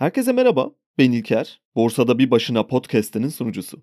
Herkese merhaba, ben İlker. Borsada Bir Başına podcast'inin sunucusu.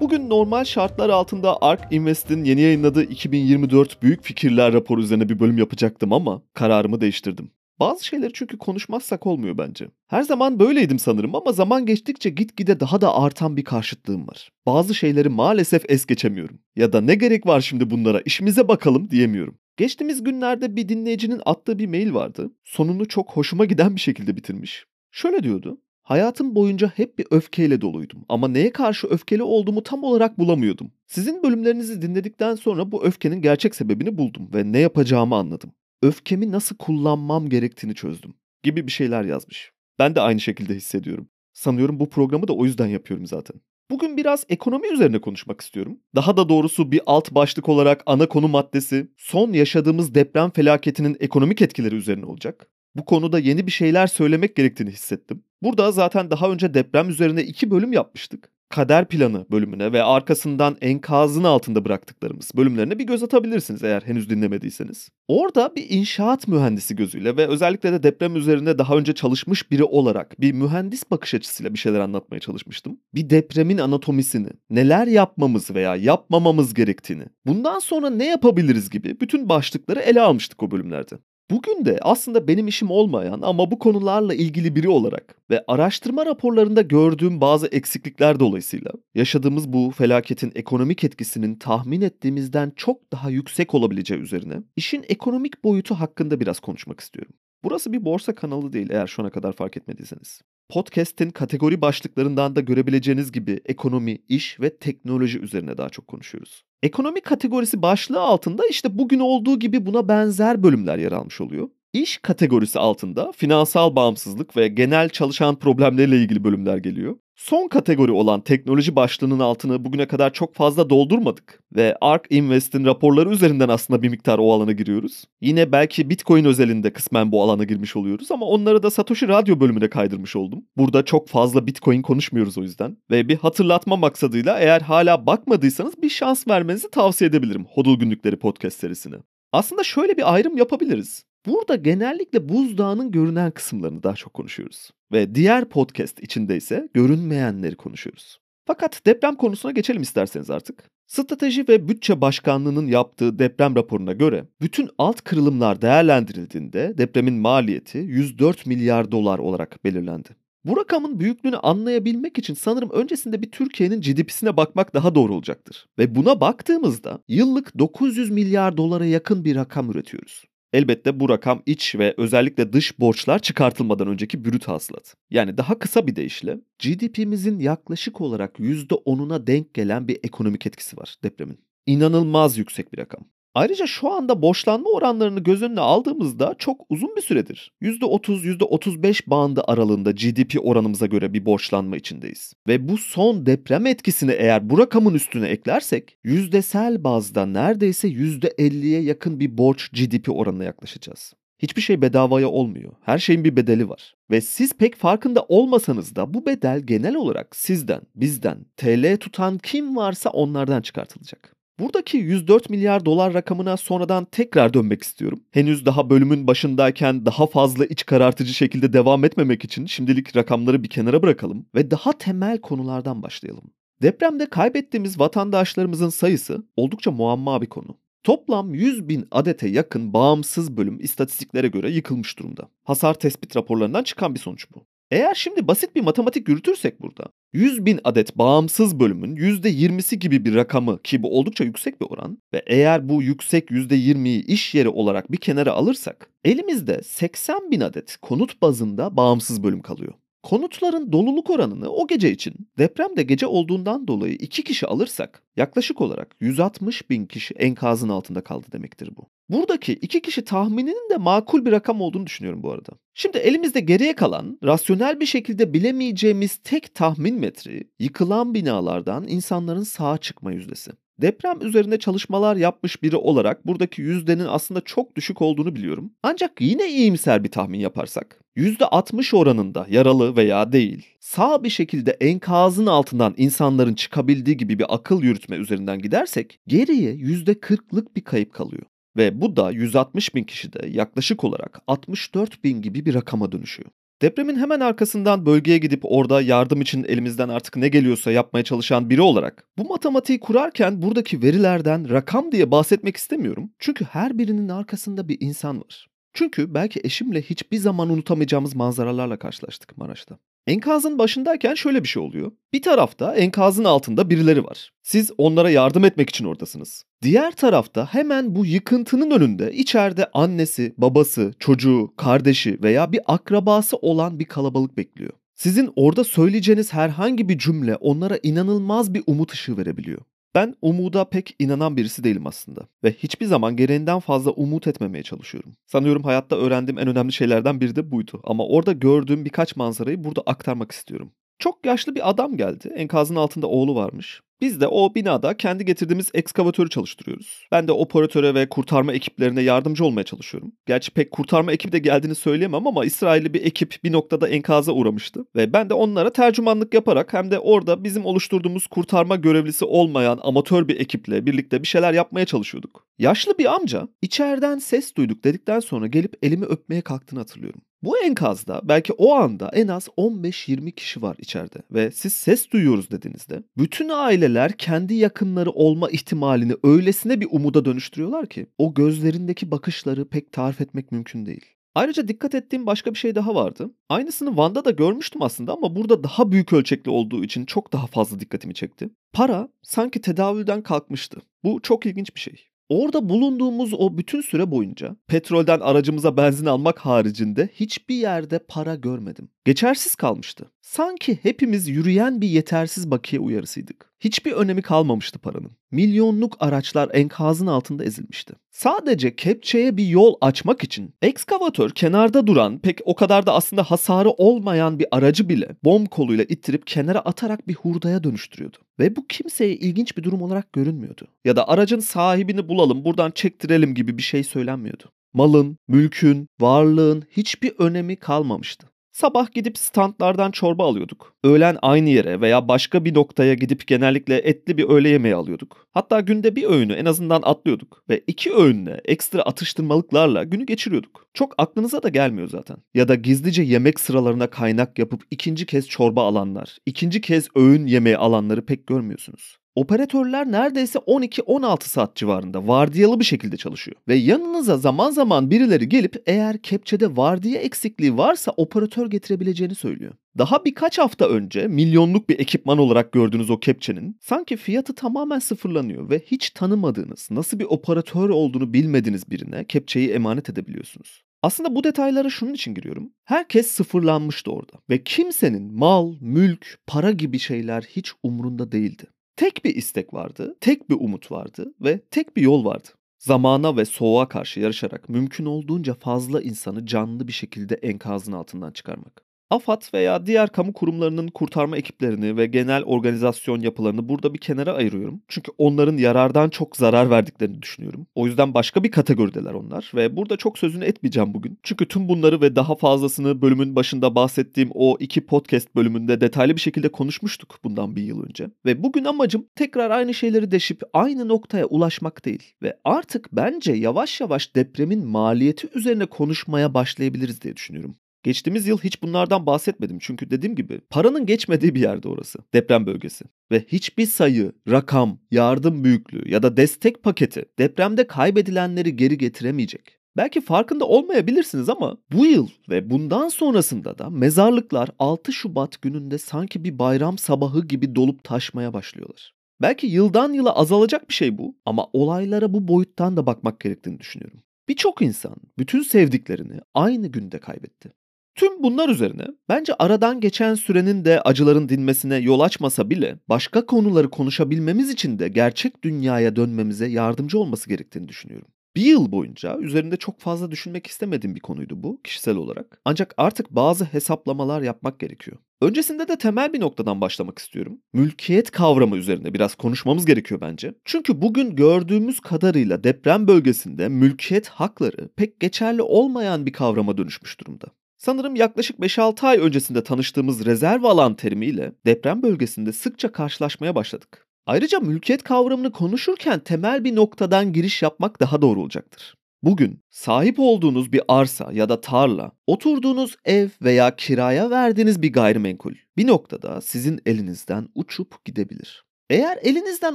Bugün normal şartlar altında ARK Invest'in yeni yayınladığı 2024 Büyük Fikirler raporu üzerine bir bölüm yapacaktım ama kararımı değiştirdim. Bazı şeyleri çünkü konuşmazsak olmuyor bence. Her zaman böyleydim sanırım ama zaman geçtikçe gitgide daha da artan bir karşıtlığım var. Bazı şeyleri maalesef es geçemiyorum. Ya da ne gerek var şimdi bunlara işimize bakalım diyemiyorum. Geçtiğimiz günlerde bir dinleyicinin attığı bir mail vardı. Sonunu çok hoşuma giden bir şekilde bitirmiş. Şöyle diyordu. Hayatım boyunca hep bir öfkeyle doluydum ama neye karşı öfkeli olduğumu tam olarak bulamıyordum. Sizin bölümlerinizi dinledikten sonra bu öfkenin gerçek sebebini buldum ve ne yapacağımı anladım öfkemi nasıl kullanmam gerektiğini çözdüm gibi bir şeyler yazmış. Ben de aynı şekilde hissediyorum. Sanıyorum bu programı da o yüzden yapıyorum zaten. Bugün biraz ekonomi üzerine konuşmak istiyorum. Daha da doğrusu bir alt başlık olarak ana konu maddesi son yaşadığımız deprem felaketinin ekonomik etkileri üzerine olacak. Bu konuda yeni bir şeyler söylemek gerektiğini hissettim. Burada zaten daha önce deprem üzerine iki bölüm yapmıştık kader planı bölümüne ve arkasından enkazın altında bıraktıklarımız bölümlerine bir göz atabilirsiniz eğer henüz dinlemediyseniz. Orada bir inşaat mühendisi gözüyle ve özellikle de deprem üzerinde daha önce çalışmış biri olarak bir mühendis bakış açısıyla bir şeyler anlatmaya çalışmıştım. Bir depremin anatomisini, neler yapmamız veya yapmamamız gerektiğini, bundan sonra ne yapabiliriz gibi bütün başlıkları ele almıştık o bölümlerde. Bugün de aslında benim işim olmayan ama bu konularla ilgili biri olarak ve araştırma raporlarında gördüğüm bazı eksiklikler dolayısıyla yaşadığımız bu felaketin ekonomik etkisinin tahmin ettiğimizden çok daha yüksek olabileceği üzerine işin ekonomik boyutu hakkında biraz konuşmak istiyorum. Burası bir borsa kanalı değil eğer şu ana kadar fark etmediyseniz. Podcast'in kategori başlıklarından da görebileceğiniz gibi ekonomi, iş ve teknoloji üzerine daha çok konuşuyoruz. Ekonomi kategorisi başlığı altında işte bugün olduğu gibi buna benzer bölümler yer almış oluyor. İş kategorisi altında finansal bağımsızlık ve genel çalışan problemleriyle ilgili bölümler geliyor. Son kategori olan teknoloji başlığının altını bugüne kadar çok fazla doldurmadık ve ARK Invest'in raporları üzerinden aslında bir miktar o alana giriyoruz. Yine belki Bitcoin özelinde kısmen bu alana girmiş oluyoruz ama onları da Satoshi Radyo bölümüne kaydırmış oldum. Burada çok fazla Bitcoin konuşmuyoruz o yüzden. Ve bir hatırlatma maksadıyla eğer hala bakmadıysanız bir şans vermenizi tavsiye edebilirim Hodul Günlükleri podcast serisine. Aslında şöyle bir ayrım yapabiliriz. Burada genellikle buzdağının görünen kısımlarını daha çok konuşuyoruz. Ve diğer podcast içinde ise görünmeyenleri konuşuyoruz. Fakat deprem konusuna geçelim isterseniz artık. Strateji ve Bütçe Başkanlığı'nın yaptığı deprem raporuna göre bütün alt kırılımlar değerlendirildiğinde depremin maliyeti 104 milyar dolar olarak belirlendi. Bu rakamın büyüklüğünü anlayabilmek için sanırım öncesinde bir Türkiye'nin GDP'sine bakmak daha doğru olacaktır. Ve buna baktığımızda yıllık 900 milyar dolara yakın bir rakam üretiyoruz. Elbette bu rakam iç ve özellikle dış borçlar çıkartılmadan önceki brüt hasılat. Yani daha kısa bir deyişle GDP'mizin yaklaşık olarak %10'una denk gelen bir ekonomik etkisi var depremin. İnanılmaz yüksek bir rakam. Ayrıca şu anda borçlanma oranlarını göz önüne aldığımızda çok uzun bir süredir. %30, %35 bandı aralığında GDP oranımıza göre bir borçlanma içindeyiz. Ve bu son deprem etkisini eğer bu rakamın üstüne eklersek yüzdesel bazda neredeyse %50'ye yakın bir borç GDP oranına yaklaşacağız. Hiçbir şey bedavaya olmuyor. Her şeyin bir bedeli var. Ve siz pek farkında olmasanız da bu bedel genel olarak sizden, bizden, TL tutan kim varsa onlardan çıkartılacak. Buradaki 104 milyar dolar rakamına sonradan tekrar dönmek istiyorum. Henüz daha bölümün başındayken daha fazla iç karartıcı şekilde devam etmemek için şimdilik rakamları bir kenara bırakalım ve daha temel konulardan başlayalım. Depremde kaybettiğimiz vatandaşlarımızın sayısı oldukça muamma bir konu. Toplam 100 bin adete yakın bağımsız bölüm istatistiklere göre yıkılmış durumda. Hasar tespit raporlarından çıkan bir sonuç bu. Eğer şimdi basit bir matematik yürütürsek burada 100 bin adet bağımsız bölümün %20'si gibi bir rakamı ki bu oldukça yüksek bir oran ve eğer bu yüksek %20'yi iş yeri olarak bir kenara alırsak elimizde 80 bin adet konut bazında bağımsız bölüm kalıyor. Konutların doluluk oranını o gece için depremde gece olduğundan dolayı iki kişi alırsak yaklaşık olarak 160 bin kişi enkazın altında kaldı demektir bu. Buradaki iki kişi tahmininin de makul bir rakam olduğunu düşünüyorum bu arada. Şimdi elimizde geriye kalan, rasyonel bir şekilde bilemeyeceğimiz tek tahmin metri, yıkılan binalardan insanların sağa çıkma yüzdesi. Deprem üzerine çalışmalar yapmış biri olarak buradaki yüzdenin aslında çok düşük olduğunu biliyorum. Ancak yine iyimser bir tahmin yaparsak %60 oranında yaralı veya değil, sağ bir şekilde enkazın altından insanların çıkabildiği gibi bir akıl yürütme üzerinden gidersek geriye %40'lık bir kayıp kalıyor. Ve bu da 160 bin kişide yaklaşık olarak 64 bin gibi bir rakama dönüşüyor. Depremin hemen arkasından bölgeye gidip orada yardım için elimizden artık ne geliyorsa yapmaya çalışan biri olarak bu matematiği kurarken buradaki verilerden rakam diye bahsetmek istemiyorum. Çünkü her birinin arkasında bir insan var. Çünkü belki eşimle hiçbir zaman unutamayacağımız manzaralarla karşılaştık Maraş'ta. Enkazın başındayken şöyle bir şey oluyor. Bir tarafta enkazın altında birileri var. Siz onlara yardım etmek için oradasınız. Diğer tarafta hemen bu yıkıntının önünde içeride annesi, babası, çocuğu, kardeşi veya bir akrabası olan bir kalabalık bekliyor. Sizin orada söyleyeceğiniz herhangi bir cümle onlara inanılmaz bir umut ışığı verebiliyor. Ben umuda pek inanan birisi değilim aslında ve hiçbir zaman gereğinden fazla umut etmemeye çalışıyorum. Sanıyorum hayatta öğrendiğim en önemli şeylerden biri de buydu ama orada gördüğüm birkaç manzarayı burada aktarmak istiyorum. Çok yaşlı bir adam geldi. Enkazın altında oğlu varmış. Biz de o binada kendi getirdiğimiz ekskavatörü çalıştırıyoruz. Ben de operatöre ve kurtarma ekiplerine yardımcı olmaya çalışıyorum. Gerçi pek kurtarma ekibi de geldiğini söyleyemem ama İsrailli bir ekip bir noktada enkaza uğramıştı. Ve ben de onlara tercümanlık yaparak hem de orada bizim oluşturduğumuz kurtarma görevlisi olmayan amatör bir ekiple birlikte bir şeyler yapmaya çalışıyorduk. Yaşlı bir amca içeriden ses duyduk dedikten sonra gelip elimi öpmeye kalktığını hatırlıyorum. Bu enkazda belki o anda en az 15-20 kişi var içeride ve siz ses duyuyoruz dediğinizde bütün aileler kendi yakınları olma ihtimalini öylesine bir umuda dönüştürüyorlar ki o gözlerindeki bakışları pek tarif etmek mümkün değil. Ayrıca dikkat ettiğim başka bir şey daha vardı. Aynısını Van'da da görmüştüm aslında ama burada daha büyük ölçekli olduğu için çok daha fazla dikkatimi çekti. Para sanki tedavülden kalkmıştı. Bu çok ilginç bir şey. Orada bulunduğumuz o bütün süre boyunca petrolden aracımıza benzin almak haricinde hiçbir yerde para görmedim. Geçersiz kalmıştı. Sanki hepimiz yürüyen bir yetersiz bakiye uyarısıydık. Hiçbir önemi kalmamıştı paranın. Milyonluk araçlar enkazın altında ezilmişti. Sadece kepçeye bir yol açmak için ekskavatör kenarda duran pek o kadar da aslında hasarı olmayan bir aracı bile bom koluyla ittirip kenara atarak bir hurdaya dönüştürüyordu. Ve bu kimseye ilginç bir durum olarak görünmüyordu. Ya da aracın sahibini bulalım buradan çektirelim gibi bir şey söylenmiyordu. Malın, mülkün, varlığın hiçbir önemi kalmamıştı. Sabah gidip standlardan çorba alıyorduk. Öğlen aynı yere veya başka bir noktaya gidip genellikle etli bir öğle yemeği alıyorduk. Hatta günde bir öğünü en azından atlıyorduk. Ve iki öğünle ekstra atıştırmalıklarla günü geçiriyorduk. Çok aklınıza da gelmiyor zaten. Ya da gizlice yemek sıralarına kaynak yapıp ikinci kez çorba alanlar, ikinci kez öğün yemeği alanları pek görmüyorsunuz. Operatörler neredeyse 12-16 saat civarında vardiyalı bir şekilde çalışıyor. Ve yanınıza zaman zaman birileri gelip eğer kepçede vardiya eksikliği varsa operatör getirebileceğini söylüyor. Daha birkaç hafta önce milyonluk bir ekipman olarak gördüğünüz o kepçenin sanki fiyatı tamamen sıfırlanıyor ve hiç tanımadığınız, nasıl bir operatör olduğunu bilmediğiniz birine kepçeyi emanet edebiliyorsunuz. Aslında bu detaylara şunun için giriyorum. Herkes sıfırlanmıştı orada ve kimsenin mal, mülk, para gibi şeyler hiç umrunda değildi. Tek bir istek vardı, tek bir umut vardı ve tek bir yol vardı. Zamana ve soğuğa karşı yarışarak mümkün olduğunca fazla insanı canlı bir şekilde enkazın altından çıkarmak. AFAD veya diğer kamu kurumlarının kurtarma ekiplerini ve genel organizasyon yapılarını burada bir kenara ayırıyorum. Çünkü onların yarardan çok zarar verdiklerini düşünüyorum. O yüzden başka bir kategorideler onlar ve burada çok sözünü etmeyeceğim bugün. Çünkü tüm bunları ve daha fazlasını bölümün başında bahsettiğim o iki podcast bölümünde detaylı bir şekilde konuşmuştuk bundan bir yıl önce. Ve bugün amacım tekrar aynı şeyleri deşip aynı noktaya ulaşmak değil. Ve artık bence yavaş yavaş depremin maliyeti üzerine konuşmaya başlayabiliriz diye düşünüyorum. Geçtiğimiz yıl hiç bunlardan bahsetmedim çünkü dediğim gibi paranın geçmediği bir yerde orası. Deprem bölgesi. Ve hiçbir sayı, rakam, yardım büyüklüğü ya da destek paketi depremde kaybedilenleri geri getiremeyecek. Belki farkında olmayabilirsiniz ama bu yıl ve bundan sonrasında da mezarlıklar 6 Şubat gününde sanki bir bayram sabahı gibi dolup taşmaya başlıyorlar. Belki yıldan yıla azalacak bir şey bu ama olaylara bu boyuttan da bakmak gerektiğini düşünüyorum. Birçok insan bütün sevdiklerini aynı günde kaybetti. Tüm bunlar üzerine bence aradan geçen sürenin de acıların dinmesine yol açmasa bile başka konuları konuşabilmemiz için de gerçek dünyaya dönmemize yardımcı olması gerektiğini düşünüyorum. Bir yıl boyunca üzerinde çok fazla düşünmek istemediğim bir konuydu bu kişisel olarak. Ancak artık bazı hesaplamalar yapmak gerekiyor. Öncesinde de temel bir noktadan başlamak istiyorum. Mülkiyet kavramı üzerine biraz konuşmamız gerekiyor bence. Çünkü bugün gördüğümüz kadarıyla deprem bölgesinde mülkiyet hakları pek geçerli olmayan bir kavrama dönüşmüş durumda. Sanırım yaklaşık 5-6 ay öncesinde tanıştığımız rezerv alan terimiyle deprem bölgesinde sıkça karşılaşmaya başladık. Ayrıca mülkiyet kavramını konuşurken temel bir noktadan giriş yapmak daha doğru olacaktır. Bugün sahip olduğunuz bir arsa ya da tarla, oturduğunuz ev veya kiraya verdiğiniz bir gayrimenkul bir noktada sizin elinizden uçup gidebilir. Eğer elinizden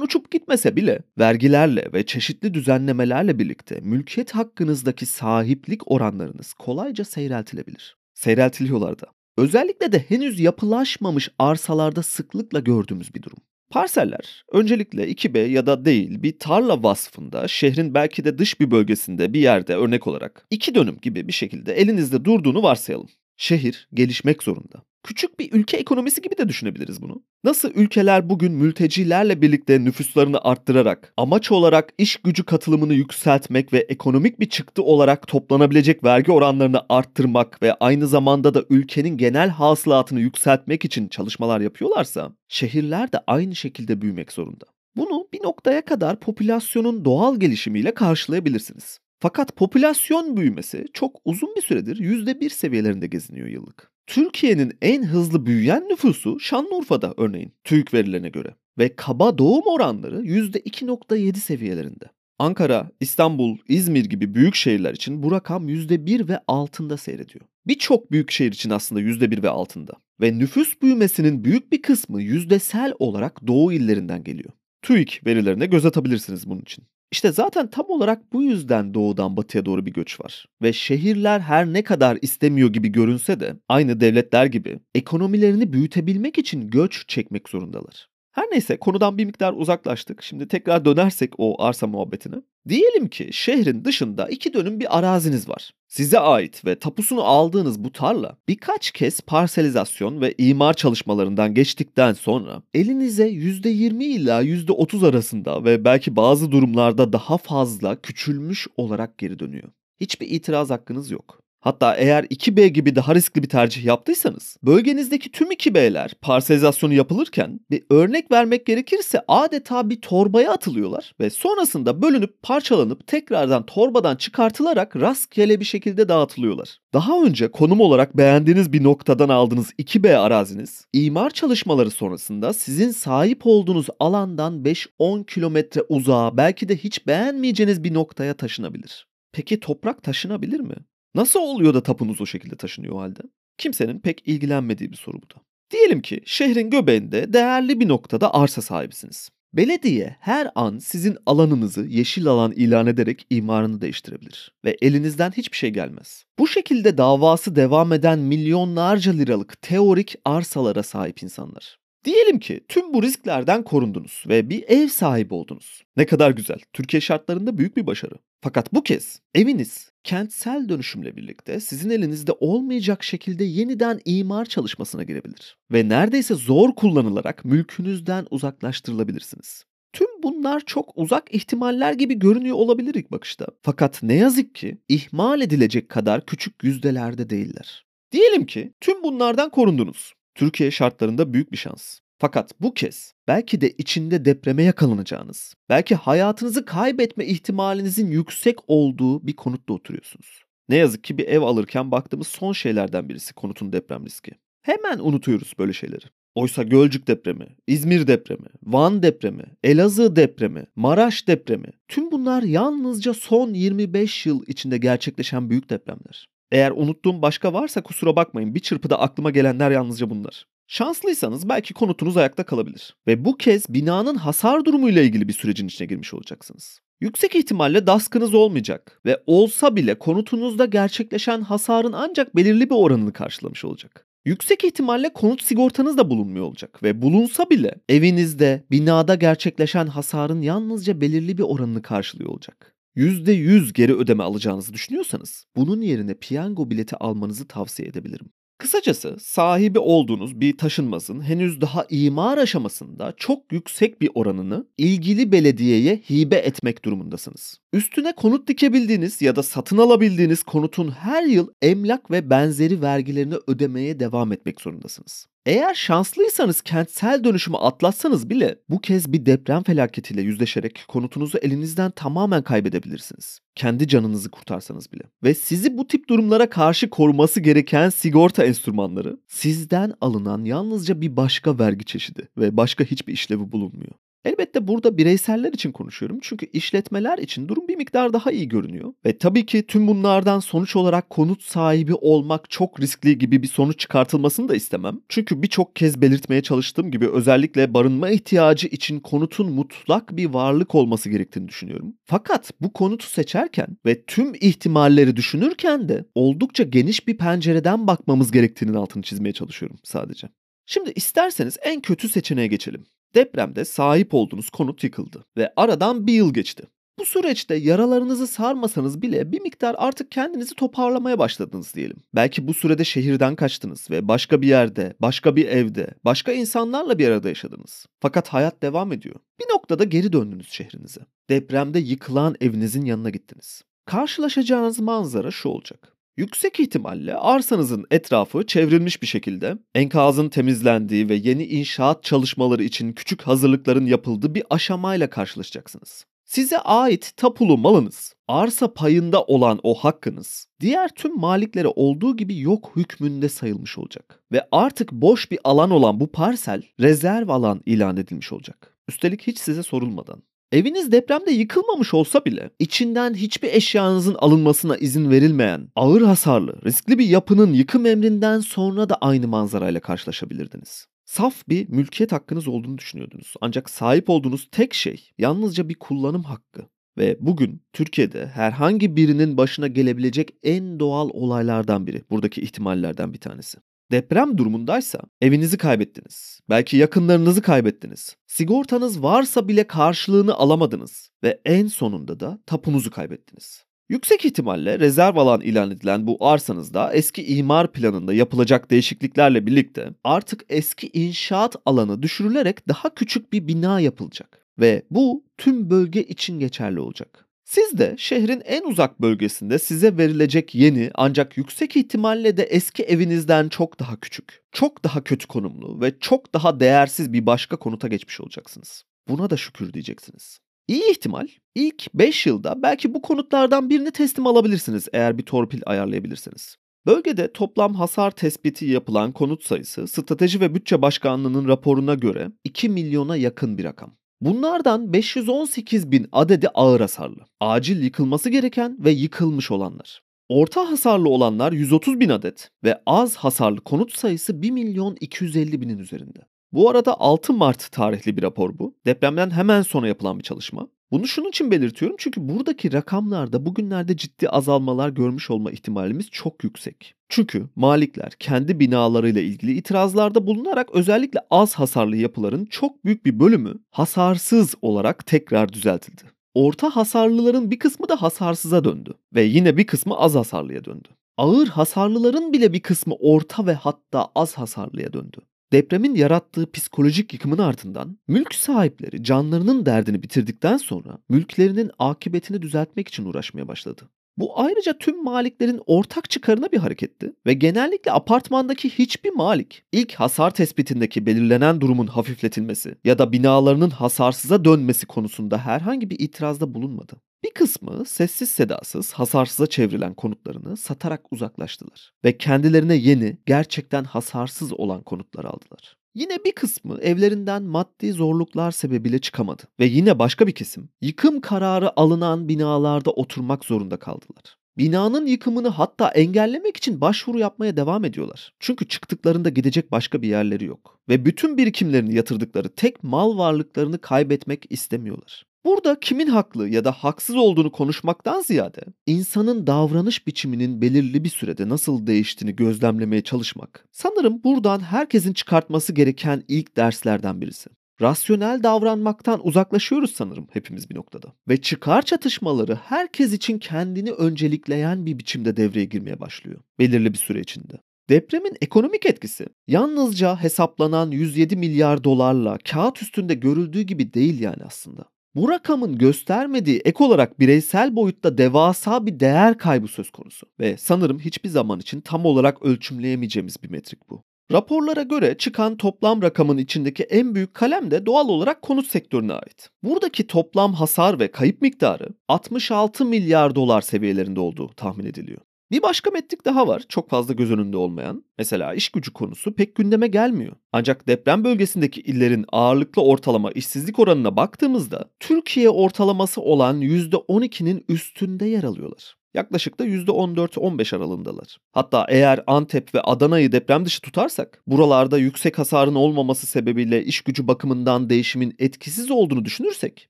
uçup gitmese bile vergilerle ve çeşitli düzenlemelerle birlikte mülkiyet hakkınızdaki sahiplik oranlarınız kolayca seyreltilebilir. Seyreltiliyorlar da. Özellikle de henüz yapılaşmamış arsalarda sıklıkla gördüğümüz bir durum. Parseller öncelikle 2B ya da değil bir tarla vasfında şehrin belki de dış bir bölgesinde bir yerde örnek olarak 2 dönüm gibi bir şekilde elinizde durduğunu varsayalım. Şehir gelişmek zorunda. Küçük bir ülke ekonomisi gibi de düşünebiliriz bunu. Nasıl ülkeler bugün mültecilerle birlikte nüfuslarını arttırarak, amaç olarak iş gücü katılımını yükseltmek ve ekonomik bir çıktı olarak toplanabilecek vergi oranlarını arttırmak ve aynı zamanda da ülkenin genel hasılatını yükseltmek için çalışmalar yapıyorlarsa, şehirler de aynı şekilde büyümek zorunda. Bunu bir noktaya kadar popülasyonun doğal gelişimiyle karşılayabilirsiniz. Fakat popülasyon büyümesi çok uzun bir süredir %1 seviyelerinde geziniyor yıllık. Türkiye'nin en hızlı büyüyen nüfusu Şanlıurfa'da örneğin TÜİK verilerine göre ve kaba doğum oranları %2.7 seviyelerinde. Ankara, İstanbul, İzmir gibi büyük şehirler için bu rakam %1 ve altında seyrediyor. Birçok büyük şehir için aslında %1 ve altında. Ve nüfus büyümesinin büyük bir kısmı yüzdesel olarak doğu illerinden geliyor. TÜİK verilerine göz atabilirsiniz bunun için. İşte zaten tam olarak bu yüzden doğudan batıya doğru bir göç var. Ve şehirler her ne kadar istemiyor gibi görünse de aynı devletler gibi ekonomilerini büyütebilmek için göç çekmek zorundalar. Her neyse konudan bir miktar uzaklaştık. Şimdi tekrar dönersek o arsa muhabbetine. Diyelim ki şehrin dışında iki dönüm bir araziniz var. Size ait ve tapusunu aldığınız bu tarla birkaç kez parselizasyon ve imar çalışmalarından geçtikten sonra elinize %20 ila %30 arasında ve belki bazı durumlarda daha fazla küçülmüş olarak geri dönüyor. Hiçbir itiraz hakkınız yok. Hatta eğer 2B gibi daha riskli bir tercih yaptıysanız, bölgenizdeki tüm 2B'ler parselizasyonu yapılırken bir örnek vermek gerekirse adeta bir torbaya atılıyorlar ve sonrasında bölünüp parçalanıp tekrardan torbadan çıkartılarak rastgele bir şekilde dağıtılıyorlar. Daha önce konum olarak beğendiğiniz bir noktadan aldığınız 2B araziniz, imar çalışmaları sonrasında sizin sahip olduğunuz alandan 5-10 kilometre uzağa belki de hiç beğenmeyeceğiniz bir noktaya taşınabilir. Peki toprak taşınabilir mi? Nasıl oluyor da tapunuz o şekilde taşınıyor o halde? Kimsenin pek ilgilenmediği bir soru bu da. Diyelim ki şehrin göbeğinde değerli bir noktada arsa sahibisiniz. Belediye her an sizin alanınızı yeşil alan ilan ederek imarını değiştirebilir ve elinizden hiçbir şey gelmez. Bu şekilde davası devam eden milyonlarca liralık teorik arsalara sahip insanlar. Diyelim ki tüm bu risklerden korundunuz ve bir ev sahibi oldunuz. Ne kadar güzel. Türkiye şartlarında büyük bir başarı. Fakat bu kez eviniz kentsel dönüşümle birlikte sizin elinizde olmayacak şekilde yeniden imar çalışmasına girebilir ve neredeyse zor kullanılarak mülkünüzden uzaklaştırılabilirsiniz. Tüm bunlar çok uzak ihtimaller gibi görünüyor olabilir ilk bakışta. Fakat ne yazık ki ihmal edilecek kadar küçük yüzdelerde değiller. Diyelim ki tüm bunlardan korundunuz. Türkiye şartlarında büyük bir şans. Fakat bu kez belki de içinde depreme yakalanacağınız, belki hayatınızı kaybetme ihtimalinizin yüksek olduğu bir konutta oturuyorsunuz. Ne yazık ki bir ev alırken baktığımız son şeylerden birisi konutun deprem riski. Hemen unutuyoruz böyle şeyleri. Oysa Gölcük depremi, İzmir depremi, Van depremi, Elazığ depremi, Maraş depremi tüm bunlar yalnızca son 25 yıl içinde gerçekleşen büyük depremler. Eğer unuttuğum başka varsa kusura bakmayın bir çırpıda aklıma gelenler yalnızca bunlar. Şanslıysanız belki konutunuz ayakta kalabilir ve bu kez binanın hasar durumuyla ilgili bir sürecin içine girmiş olacaksınız. Yüksek ihtimalle daskınız olmayacak ve olsa bile konutunuzda gerçekleşen hasarın ancak belirli bir oranını karşılamış olacak. Yüksek ihtimalle konut sigortanız da bulunmuyor olacak ve bulunsa bile evinizde, binada gerçekleşen hasarın yalnızca belirli bir oranını karşılıyor olacak. %100 geri ödeme alacağınızı düşünüyorsanız bunun yerine piyango bileti almanızı tavsiye edebilirim. Kısacası sahibi olduğunuz bir taşınmazın henüz daha imar aşamasında çok yüksek bir oranını ilgili belediyeye hibe etmek durumundasınız. Üstüne konut dikebildiğiniz ya da satın alabildiğiniz konutun her yıl emlak ve benzeri vergilerini ödemeye devam etmek zorundasınız. Eğer şanslıysanız kentsel dönüşümü atlatsanız bile bu kez bir deprem felaketiyle yüzleşerek konutunuzu elinizden tamamen kaybedebilirsiniz. Kendi canınızı kurtarsanız bile. Ve sizi bu tip durumlara karşı koruması gereken sigorta enstrümanları sizden alınan yalnızca bir başka vergi çeşidi ve başka hiçbir işlevi bulunmuyor. Elbette burada bireyseller için konuşuyorum çünkü işletmeler için durum bir miktar daha iyi görünüyor. Ve tabii ki tüm bunlardan sonuç olarak konut sahibi olmak çok riskli gibi bir sonuç çıkartılmasını da istemem. Çünkü birçok kez belirtmeye çalıştığım gibi özellikle barınma ihtiyacı için konutun mutlak bir varlık olması gerektiğini düşünüyorum. Fakat bu konutu seçerken ve tüm ihtimalleri düşünürken de oldukça geniş bir pencereden bakmamız gerektiğinin altını çizmeye çalışıyorum sadece. Şimdi isterseniz en kötü seçeneğe geçelim. Depremde sahip olduğunuz konut yıkıldı ve aradan bir yıl geçti. Bu süreçte yaralarınızı sarmasanız bile bir miktar artık kendinizi toparlamaya başladınız diyelim. Belki bu sürede şehirden kaçtınız ve başka bir yerde, başka bir evde, başka insanlarla bir arada yaşadınız. Fakat hayat devam ediyor. Bir noktada geri döndünüz şehrinize. Depremde yıkılan evinizin yanına gittiniz. Karşılaşacağınız manzara şu olacak. Yüksek ihtimalle arsanızın etrafı çevrilmiş bir şekilde enkazın temizlendiği ve yeni inşaat çalışmaları için küçük hazırlıkların yapıldığı bir aşamayla karşılaşacaksınız. Size ait tapulu malınız, arsa payında olan o hakkınız diğer tüm maliklere olduğu gibi yok hükmünde sayılmış olacak. Ve artık boş bir alan olan bu parsel rezerv alan ilan edilmiş olacak. Üstelik hiç size sorulmadan. Eviniz depremde yıkılmamış olsa bile içinden hiçbir eşyanızın alınmasına izin verilmeyen, ağır hasarlı, riskli bir yapının yıkım emrinden sonra da aynı manzarayla karşılaşabilirdiniz. Saf bir mülkiyet hakkınız olduğunu düşünüyordunuz. Ancak sahip olduğunuz tek şey yalnızca bir kullanım hakkı. Ve bugün Türkiye'de herhangi birinin başına gelebilecek en doğal olaylardan biri. Buradaki ihtimallerden bir tanesi. Deprem durumundaysa evinizi kaybettiniz. Belki yakınlarınızı kaybettiniz. Sigortanız varsa bile karşılığını alamadınız ve en sonunda da tapunuzu kaybettiniz. Yüksek ihtimalle rezerv alan ilan edilen bu arsanızda eski imar planında yapılacak değişikliklerle birlikte artık eski inşaat alanı düşürülerek daha küçük bir bina yapılacak ve bu tüm bölge için geçerli olacak. Siz de şehrin en uzak bölgesinde size verilecek yeni ancak yüksek ihtimalle de eski evinizden çok daha küçük, çok daha kötü konumlu ve çok daha değersiz bir başka konuta geçmiş olacaksınız. Buna da şükür diyeceksiniz. İyi ihtimal ilk 5 yılda belki bu konutlardan birini teslim alabilirsiniz eğer bir torpil ayarlayabilirsiniz. Bölgede toplam hasar tespiti yapılan konut sayısı Strateji ve Bütçe Başkanlığı'nın raporuna göre 2 milyona yakın bir rakam. Bunlardan 518 bin adedi ağır hasarlı, acil yıkılması gereken ve yıkılmış olanlar. Orta hasarlı olanlar 130 bin adet ve az hasarlı konut sayısı 1 milyon 250 binin üzerinde. Bu arada 6 Mart tarihli bir rapor bu. Depremden hemen sonra yapılan bir çalışma. Bunu şunun için belirtiyorum çünkü buradaki rakamlarda bugünlerde ciddi azalmalar görmüş olma ihtimalimiz çok yüksek. Çünkü malikler kendi binalarıyla ilgili itirazlarda bulunarak özellikle az hasarlı yapıların çok büyük bir bölümü hasarsız olarak tekrar düzeltildi. Orta hasarlıların bir kısmı da hasarsıza döndü ve yine bir kısmı az hasarlıya döndü. Ağır hasarlıların bile bir kısmı orta ve hatta az hasarlıya döndü. Depremin yarattığı psikolojik yıkımın ardından mülk sahipleri canlarının derdini bitirdikten sonra mülklerinin akıbetini düzeltmek için uğraşmaya başladı. Bu ayrıca tüm maliklerin ortak çıkarına bir hareketti ve genellikle apartmandaki hiçbir malik ilk hasar tespitindeki belirlenen durumun hafifletilmesi ya da binalarının hasarsıza dönmesi konusunda herhangi bir itirazda bulunmadı. Bir kısmı sessiz sedasız hasarsıza çevrilen konutlarını satarak uzaklaştılar ve kendilerine yeni, gerçekten hasarsız olan konutlar aldılar. Yine bir kısmı evlerinden maddi zorluklar sebebiyle çıkamadı ve yine başka bir kesim yıkım kararı alınan binalarda oturmak zorunda kaldılar. Binanın yıkımını hatta engellemek için başvuru yapmaya devam ediyorlar. Çünkü çıktıklarında gidecek başka bir yerleri yok ve bütün birikimlerini yatırdıkları tek mal varlıklarını kaybetmek istemiyorlar. Burada kimin haklı ya da haksız olduğunu konuşmaktan ziyade insanın davranış biçiminin belirli bir sürede nasıl değiştiğini gözlemlemeye çalışmak sanırım buradan herkesin çıkartması gereken ilk derslerden birisi. Rasyonel davranmaktan uzaklaşıyoruz sanırım hepimiz bir noktada. Ve çıkar çatışmaları herkes için kendini öncelikleyen bir biçimde devreye girmeye başlıyor belirli bir süre içinde. Depremin ekonomik etkisi yalnızca hesaplanan 107 milyar dolarla kağıt üstünde görüldüğü gibi değil yani aslında. Bu rakamın göstermediği ek olarak bireysel boyutta devasa bir değer kaybı söz konusu ve sanırım hiçbir zaman için tam olarak ölçümleyemeyeceğimiz bir metrik bu. Raporlara göre çıkan toplam rakamın içindeki en büyük kalem de doğal olarak konut sektörüne ait. Buradaki toplam hasar ve kayıp miktarı 66 milyar dolar seviyelerinde olduğu tahmin ediliyor. Bir başka metrik daha var çok fazla göz önünde olmayan. Mesela iş gücü konusu pek gündeme gelmiyor. Ancak deprem bölgesindeki illerin ağırlıklı ortalama işsizlik oranına baktığımızda Türkiye ortalaması olan %12'nin üstünde yer alıyorlar. Yaklaşık da %14-15 aralığındalar. Hatta eğer Antep ve Adana'yı deprem dışı tutarsak, buralarda yüksek hasarın olmaması sebebiyle iş gücü bakımından değişimin etkisiz olduğunu düşünürsek,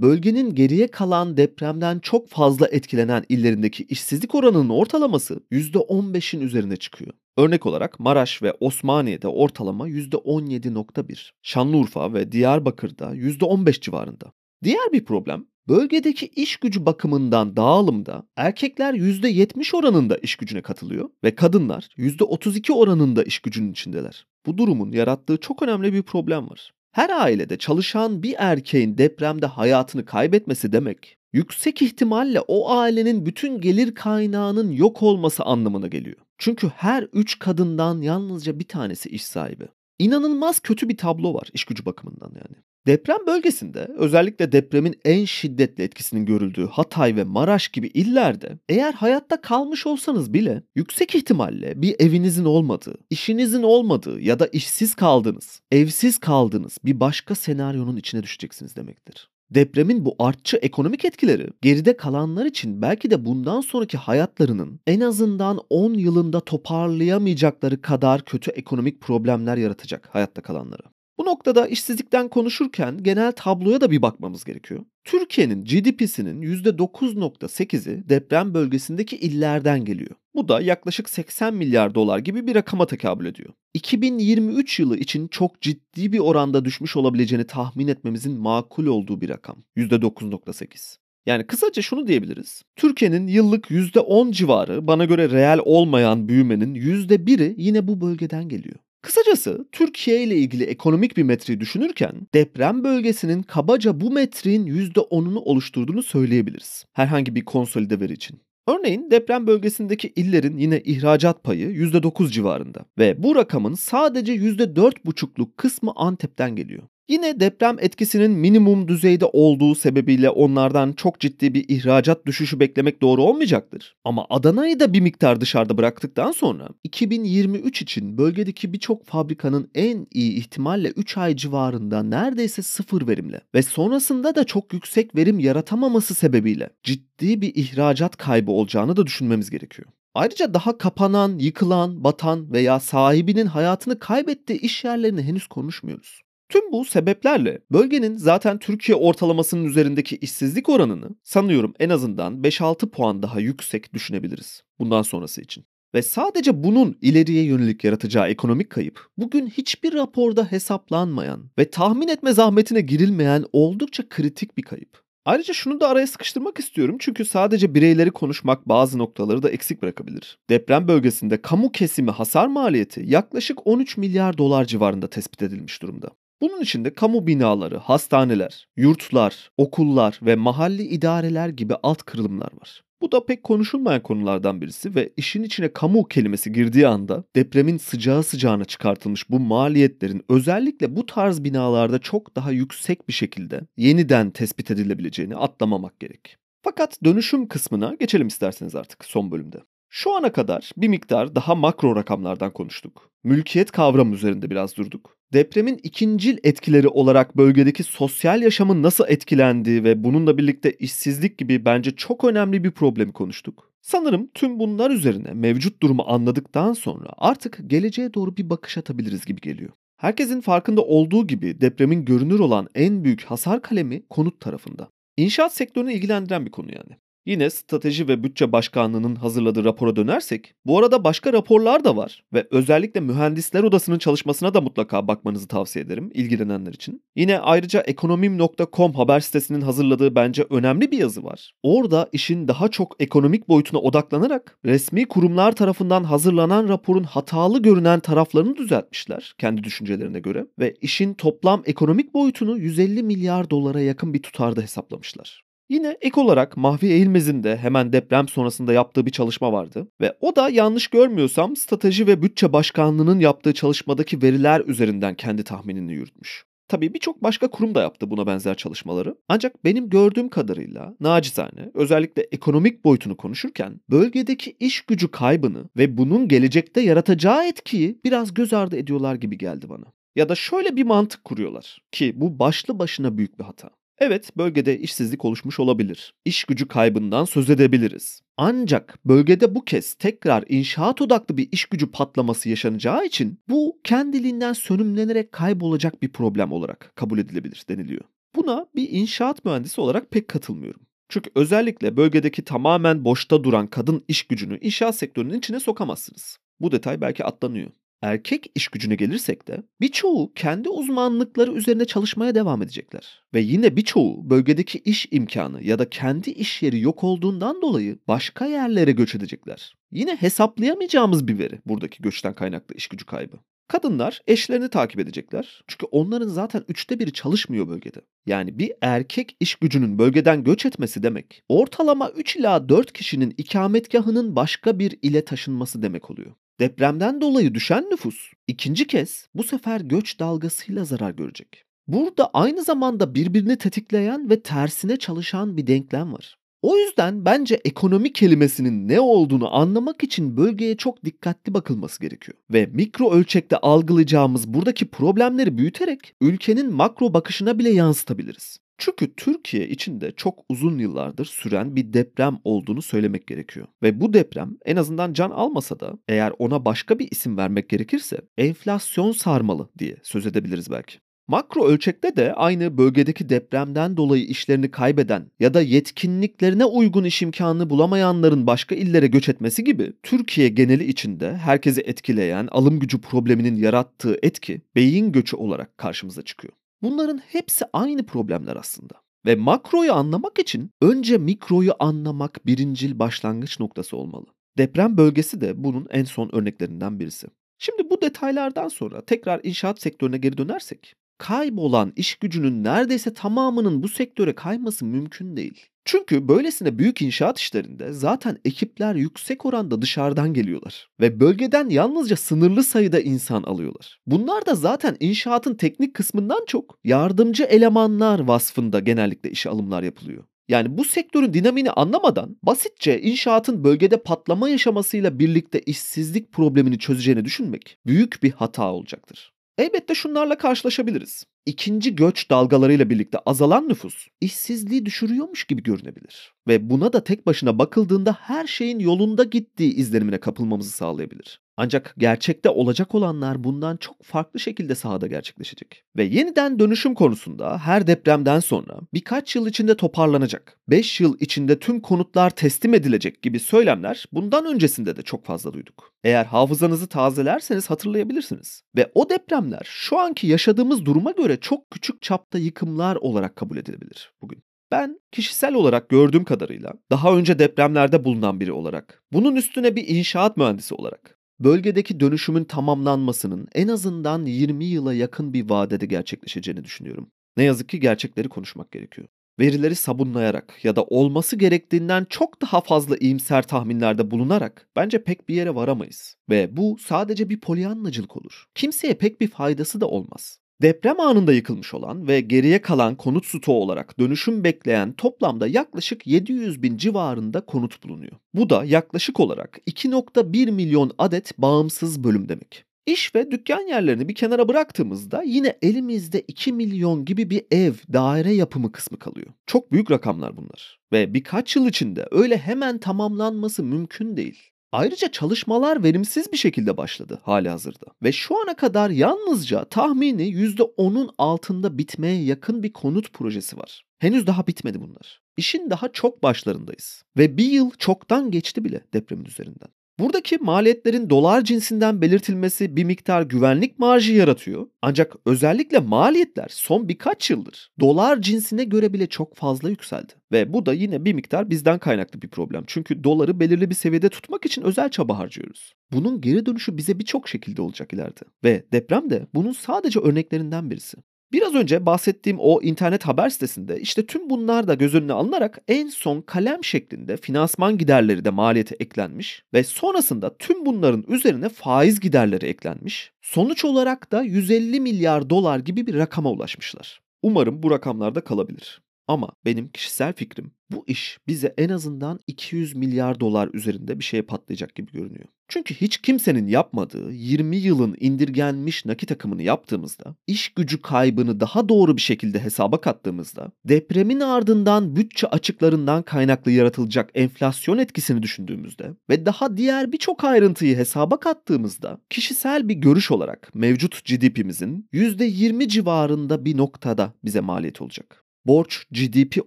bölgenin geriye kalan depremden çok fazla etkilenen illerindeki işsizlik oranının ortalaması %15'in üzerine çıkıyor. Örnek olarak Maraş ve Osmaniye'de ortalama %17.1, Şanlıurfa ve Diyarbakır'da %15 civarında. Diğer bir problem Bölgedeki iş gücü bakımından dağılımda erkekler %70 oranında iş gücüne katılıyor ve kadınlar %32 oranında iş gücünün içindeler. Bu durumun yarattığı çok önemli bir problem var. Her ailede çalışan bir erkeğin depremde hayatını kaybetmesi demek, yüksek ihtimalle o ailenin bütün gelir kaynağının yok olması anlamına geliyor. Çünkü her üç kadından yalnızca bir tanesi iş sahibi. İnanılmaz kötü bir tablo var iş gücü bakımından yani. Deprem bölgesinde özellikle depremin en şiddetli etkisinin görüldüğü Hatay ve Maraş gibi illerde eğer hayatta kalmış olsanız bile yüksek ihtimalle bir evinizin olmadığı, işinizin olmadığı ya da işsiz kaldığınız, evsiz kaldığınız bir başka senaryonun içine düşeceksiniz demektir. Depremin bu artçı ekonomik etkileri geride kalanlar için belki de bundan sonraki hayatlarının en azından 10 yılında toparlayamayacakları kadar kötü ekonomik problemler yaratacak hayatta kalanlara. Bu noktada işsizlikten konuşurken genel tabloya da bir bakmamız gerekiyor. Türkiye'nin GDP'sinin %9.8'i deprem bölgesindeki illerden geliyor. Bu da yaklaşık 80 milyar dolar gibi bir rakama tekabül ediyor. 2023 yılı için çok ciddi bir oranda düşmüş olabileceğini tahmin etmemizin makul olduğu bir rakam. %9.8. Yani kısaca şunu diyebiliriz. Türkiye'nin yıllık %10 civarı bana göre reel olmayan büyümenin %1'i yine bu bölgeden geliyor. Kısacası Türkiye ile ilgili ekonomik bir metri düşünürken deprem bölgesinin kabaca bu metrin %10'unu oluşturduğunu söyleyebiliriz. Herhangi bir konsolide veri için. Örneğin deprem bölgesindeki illerin yine ihracat payı %9 civarında ve bu rakamın sadece %4,5'luk kısmı Antep'ten geliyor. Yine deprem etkisinin minimum düzeyde olduğu sebebiyle onlardan çok ciddi bir ihracat düşüşü beklemek doğru olmayacaktır. Ama Adana'yı da bir miktar dışarıda bıraktıktan sonra 2023 için bölgedeki birçok fabrikanın en iyi ihtimalle 3 ay civarında neredeyse sıfır verimle ve sonrasında da çok yüksek verim yaratamaması sebebiyle ciddi bir ihracat kaybı olacağını da düşünmemiz gerekiyor. Ayrıca daha kapanan, yıkılan, batan veya sahibinin hayatını kaybettiği iş yerlerini henüz konuşmuyoruz. Tüm bu sebeplerle bölgenin zaten Türkiye ortalamasının üzerindeki işsizlik oranını sanıyorum en azından 5-6 puan daha yüksek düşünebiliriz bundan sonrası için. Ve sadece bunun ileriye yönelik yaratacağı ekonomik kayıp bugün hiçbir raporda hesaplanmayan ve tahmin etme zahmetine girilmeyen oldukça kritik bir kayıp. Ayrıca şunu da araya sıkıştırmak istiyorum çünkü sadece bireyleri konuşmak bazı noktaları da eksik bırakabilir. Deprem bölgesinde kamu kesimi hasar maliyeti yaklaşık 13 milyar dolar civarında tespit edilmiş durumda. Bunun içinde kamu binaları, hastaneler, yurtlar, okullar ve mahalli idareler gibi alt kırılımlar var. Bu da pek konuşulmayan konulardan birisi ve işin içine kamu kelimesi girdiği anda depremin sıcağı sıcağına çıkartılmış bu maliyetlerin özellikle bu tarz binalarda çok daha yüksek bir şekilde yeniden tespit edilebileceğini atlamamak gerek. Fakat dönüşüm kısmına geçelim isterseniz artık son bölümde. Şu ana kadar bir miktar daha makro rakamlardan konuştuk. Mülkiyet kavramı üzerinde biraz durduk. Depremin ikincil etkileri olarak bölgedeki sosyal yaşamın nasıl etkilendiği ve bununla birlikte işsizlik gibi bence çok önemli bir problemi konuştuk. Sanırım tüm bunlar üzerine mevcut durumu anladıktan sonra artık geleceğe doğru bir bakış atabiliriz gibi geliyor. Herkesin farkında olduğu gibi depremin görünür olan en büyük hasar kalemi konut tarafında. İnşaat sektörünü ilgilendiren bir konu yani. Yine Strateji ve Bütçe Başkanlığı'nın hazırladığı rapora dönersek, bu arada başka raporlar da var ve özellikle Mühendisler Odası'nın çalışmasına da mutlaka bakmanızı tavsiye ederim ilgilenenler için. Yine ayrıca ekonomim.com haber sitesinin hazırladığı bence önemli bir yazı var. Orada işin daha çok ekonomik boyutuna odaklanarak resmi kurumlar tarafından hazırlanan raporun hatalı görünen taraflarını düzeltmişler kendi düşüncelerine göre ve işin toplam ekonomik boyutunu 150 milyar dolara yakın bir tutarda hesaplamışlar. Yine ek olarak Mahvi Eğilmez'in de hemen deprem sonrasında yaptığı bir çalışma vardı. Ve o da yanlış görmüyorsam Strateji ve Bütçe Başkanlığı'nın yaptığı çalışmadaki veriler üzerinden kendi tahminini yürütmüş. Tabii birçok başka kurum da yaptı buna benzer çalışmaları. Ancak benim gördüğüm kadarıyla nacizane özellikle ekonomik boyutunu konuşurken bölgedeki iş gücü kaybını ve bunun gelecekte yaratacağı etkiyi biraz göz ardı ediyorlar gibi geldi bana. Ya da şöyle bir mantık kuruyorlar ki bu başlı başına büyük bir hata. Evet, bölgede işsizlik oluşmuş olabilir. İş gücü kaybından söz edebiliriz. Ancak bölgede bu kez tekrar inşaat odaklı bir iş gücü patlaması yaşanacağı için bu kendiliğinden sönümlenerek kaybolacak bir problem olarak kabul edilebilir deniliyor. Buna bir inşaat mühendisi olarak pek katılmıyorum. Çünkü özellikle bölgedeki tamamen boşta duran kadın iş gücünü inşaat sektörünün içine sokamazsınız. Bu detay belki atlanıyor erkek iş gücüne gelirsek de birçoğu kendi uzmanlıkları üzerine çalışmaya devam edecekler. Ve yine birçoğu bölgedeki iş imkanı ya da kendi iş yeri yok olduğundan dolayı başka yerlere göç edecekler. Yine hesaplayamayacağımız bir veri buradaki göçten kaynaklı iş gücü kaybı. Kadınlar eşlerini takip edecekler. Çünkü onların zaten üçte biri çalışmıyor bölgede. Yani bir erkek iş gücünün bölgeden göç etmesi demek ortalama 3 ila 4 kişinin ikametgahının başka bir ile taşınması demek oluyor. Depremden dolayı düşen nüfus ikinci kez bu sefer göç dalgasıyla zarar görecek. Burada aynı zamanda birbirini tetikleyen ve tersine çalışan bir denklem var. O yüzden bence ekonomi kelimesinin ne olduğunu anlamak için bölgeye çok dikkatli bakılması gerekiyor. Ve mikro ölçekte algılayacağımız buradaki problemleri büyüterek ülkenin makro bakışına bile yansıtabiliriz. Çünkü Türkiye içinde çok uzun yıllardır süren bir deprem olduğunu söylemek gerekiyor. Ve bu deprem en azından can almasa da eğer ona başka bir isim vermek gerekirse enflasyon sarmalı diye söz edebiliriz belki. Makro ölçekte de aynı bölgedeki depremden dolayı işlerini kaybeden ya da yetkinliklerine uygun iş imkanını bulamayanların başka illere göç etmesi gibi Türkiye geneli içinde herkesi etkileyen alım gücü probleminin yarattığı etki beyin göçü olarak karşımıza çıkıyor. Bunların hepsi aynı problemler aslında. Ve makroyu anlamak için önce mikroyu anlamak birincil başlangıç noktası olmalı. Deprem bölgesi de bunun en son örneklerinden birisi. Şimdi bu detaylardan sonra tekrar inşaat sektörüne geri dönersek, kaybolan iş gücünün neredeyse tamamının bu sektöre kayması mümkün değil. Çünkü böylesine büyük inşaat işlerinde zaten ekipler yüksek oranda dışarıdan geliyorlar ve bölgeden yalnızca sınırlı sayıda insan alıyorlar. Bunlar da zaten inşaatın teknik kısmından çok yardımcı elemanlar vasfında genellikle işe alımlar yapılıyor. Yani bu sektörün dinamini anlamadan basitçe inşaatın bölgede patlama yaşamasıyla birlikte işsizlik problemini çözeceğini düşünmek büyük bir hata olacaktır. Elbette şunlarla karşılaşabiliriz. İkinci göç dalgalarıyla birlikte azalan nüfus işsizliği düşürüyormuş gibi görünebilir. Ve buna da tek başına bakıldığında her şeyin yolunda gittiği izlenimine kapılmamızı sağlayabilir. Ancak gerçekte olacak olanlar bundan çok farklı şekilde sahada gerçekleşecek. Ve yeniden dönüşüm konusunda her depremden sonra birkaç yıl içinde toparlanacak, 5 yıl içinde tüm konutlar teslim edilecek gibi söylemler bundan öncesinde de çok fazla duyduk. Eğer hafızanızı tazelerseniz hatırlayabilirsiniz. Ve o depremler şu anki yaşadığımız duruma göre çok küçük çapta yıkımlar olarak kabul edilebilir bugün. Ben kişisel olarak gördüğüm kadarıyla daha önce depremlerde bulunan biri olarak, bunun üstüne bir inşaat mühendisi olarak bölgedeki dönüşümün tamamlanmasının en azından 20 yıla yakın bir vadede gerçekleşeceğini düşünüyorum. Ne yazık ki gerçekleri konuşmak gerekiyor. Verileri sabunlayarak ya da olması gerektiğinden çok daha fazla iyimser tahminlerde bulunarak bence pek bir yere varamayız. Ve bu sadece bir polyanlacılık olur. Kimseye pek bir faydası da olmaz. Deprem anında yıkılmış olan ve geriye kalan konut stoğu olarak dönüşüm bekleyen toplamda yaklaşık 700 bin civarında konut bulunuyor. Bu da yaklaşık olarak 2.1 milyon adet bağımsız bölüm demek. İş ve dükkan yerlerini bir kenara bıraktığımızda yine elimizde 2 milyon gibi bir ev, daire yapımı kısmı kalıyor. Çok büyük rakamlar bunlar. Ve birkaç yıl içinde öyle hemen tamamlanması mümkün değil. Ayrıca çalışmalar verimsiz bir şekilde başladı hali hazırda. Ve şu ana kadar yalnızca tahmini %10'un altında bitmeye yakın bir konut projesi var. Henüz daha bitmedi bunlar. İşin daha çok başlarındayız. Ve bir yıl çoktan geçti bile depremin üzerinden. Buradaki maliyetlerin dolar cinsinden belirtilmesi bir miktar güvenlik marjı yaratıyor. Ancak özellikle maliyetler son birkaç yıldır dolar cinsine göre bile çok fazla yükseldi. Ve bu da yine bir miktar bizden kaynaklı bir problem. Çünkü doları belirli bir seviyede tutmak için özel çaba harcıyoruz. Bunun geri dönüşü bize birçok şekilde olacak ileride. Ve deprem de bunun sadece örneklerinden birisi. Biraz önce bahsettiğim o internet haber sitesinde işte tüm bunlar da göz önüne alınarak en son kalem şeklinde finansman giderleri de maliyete eklenmiş ve sonrasında tüm bunların üzerine faiz giderleri eklenmiş. Sonuç olarak da 150 milyar dolar gibi bir rakama ulaşmışlar. Umarım bu rakamlarda kalabilir. Ama benim kişisel fikrim bu iş bize en azından 200 milyar dolar üzerinde bir şeye patlayacak gibi görünüyor. Çünkü hiç kimsenin yapmadığı 20 yılın indirgenmiş nakit akımını yaptığımızda, iş gücü kaybını daha doğru bir şekilde hesaba kattığımızda, depremin ardından bütçe açıklarından kaynaklı yaratılacak enflasyon etkisini düşündüğümüzde ve daha diğer birçok ayrıntıyı hesaba kattığımızda kişisel bir görüş olarak mevcut GDP'mizin %20 civarında bir noktada bize maliyet olacak borç GDP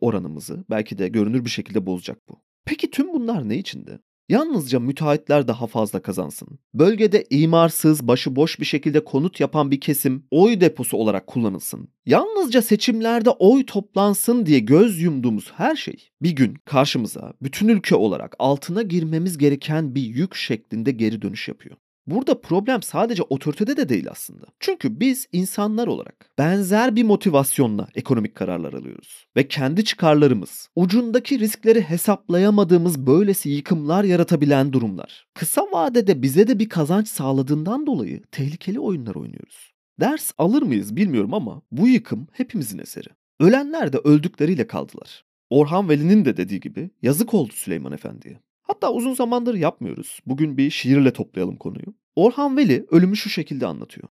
oranımızı belki de görünür bir şekilde bozacak bu. Peki tüm bunlar ne içindi? Yalnızca müteahhitler daha fazla kazansın. Bölgede imarsız, başıboş bir şekilde konut yapan bir kesim oy deposu olarak kullanılsın. Yalnızca seçimlerde oy toplansın diye göz yumduğumuz her şey bir gün karşımıza bütün ülke olarak altına girmemiz gereken bir yük şeklinde geri dönüş yapıyor. Burada problem sadece otoritede de değil aslında. Çünkü biz insanlar olarak benzer bir motivasyonla ekonomik kararlar alıyoruz. Ve kendi çıkarlarımız, ucundaki riskleri hesaplayamadığımız böylesi yıkımlar yaratabilen durumlar. Kısa vadede bize de bir kazanç sağladığından dolayı tehlikeli oyunlar oynuyoruz. Ders alır mıyız bilmiyorum ama bu yıkım hepimizin eseri. Ölenler de öldükleriyle kaldılar. Orhan Veli'nin de dediği gibi yazık oldu Süleyman Efendi'ye. Hatta uzun zamandır yapmıyoruz. Bugün bir şiirle toplayalım konuyu. Orhan Veli ölümü şu şekilde anlatıyor.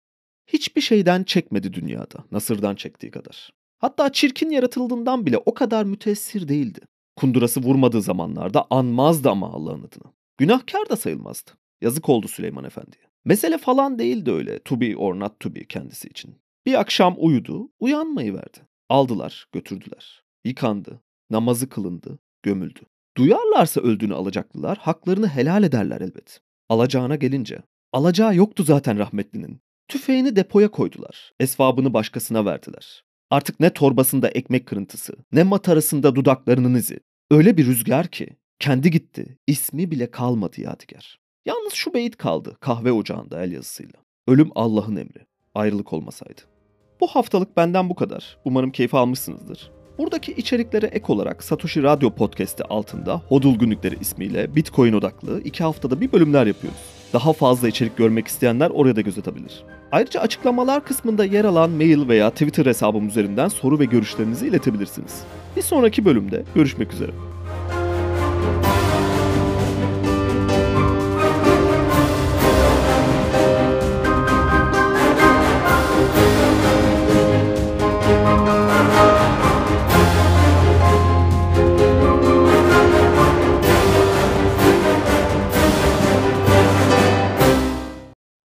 Hiçbir şeyden çekmedi dünyada, Nasır'dan çektiği kadar. Hatta çirkin yaratıldığından bile o kadar müteessir değildi. Kundurası vurmadığı zamanlarda anmazdı ama Allah'ın adını. Günahkar da sayılmazdı. Yazık oldu Süleyman Efendi'ye. Mesele falan değildi öyle to be or not to be kendisi için. Bir akşam uyudu, uyanmayı verdi. Aldılar, götürdüler. Yıkandı, namazı kılındı, gömüldü. Duyarlarsa öldüğünü alacaklılar haklarını helal ederler elbet. Alacağına gelince. Alacağı yoktu zaten rahmetlinin. Tüfeğini depoya koydular. Esvabını başkasına verdiler. Artık ne torbasında ekmek kırıntısı, ne matarasında dudaklarının izi. Öyle bir rüzgar ki kendi gitti, ismi bile kalmadı Yadigar. Yalnız şu beyit kaldı kahve ocağında el yazısıyla. Ölüm Allah'ın emri. Ayrılık olmasaydı. Bu haftalık benden bu kadar. Umarım keyif almışsınızdır. Buradaki içeriklere ek olarak Satoshi Radyo Podcast'i altında Hodul Günlükleri ismiyle Bitcoin odaklı iki haftada bir bölümler yapıyoruz. Daha fazla içerik görmek isteyenler oraya da göz atabilir. Ayrıca açıklamalar kısmında yer alan mail veya Twitter hesabım üzerinden soru ve görüşlerinizi iletebilirsiniz. Bir sonraki bölümde görüşmek üzere.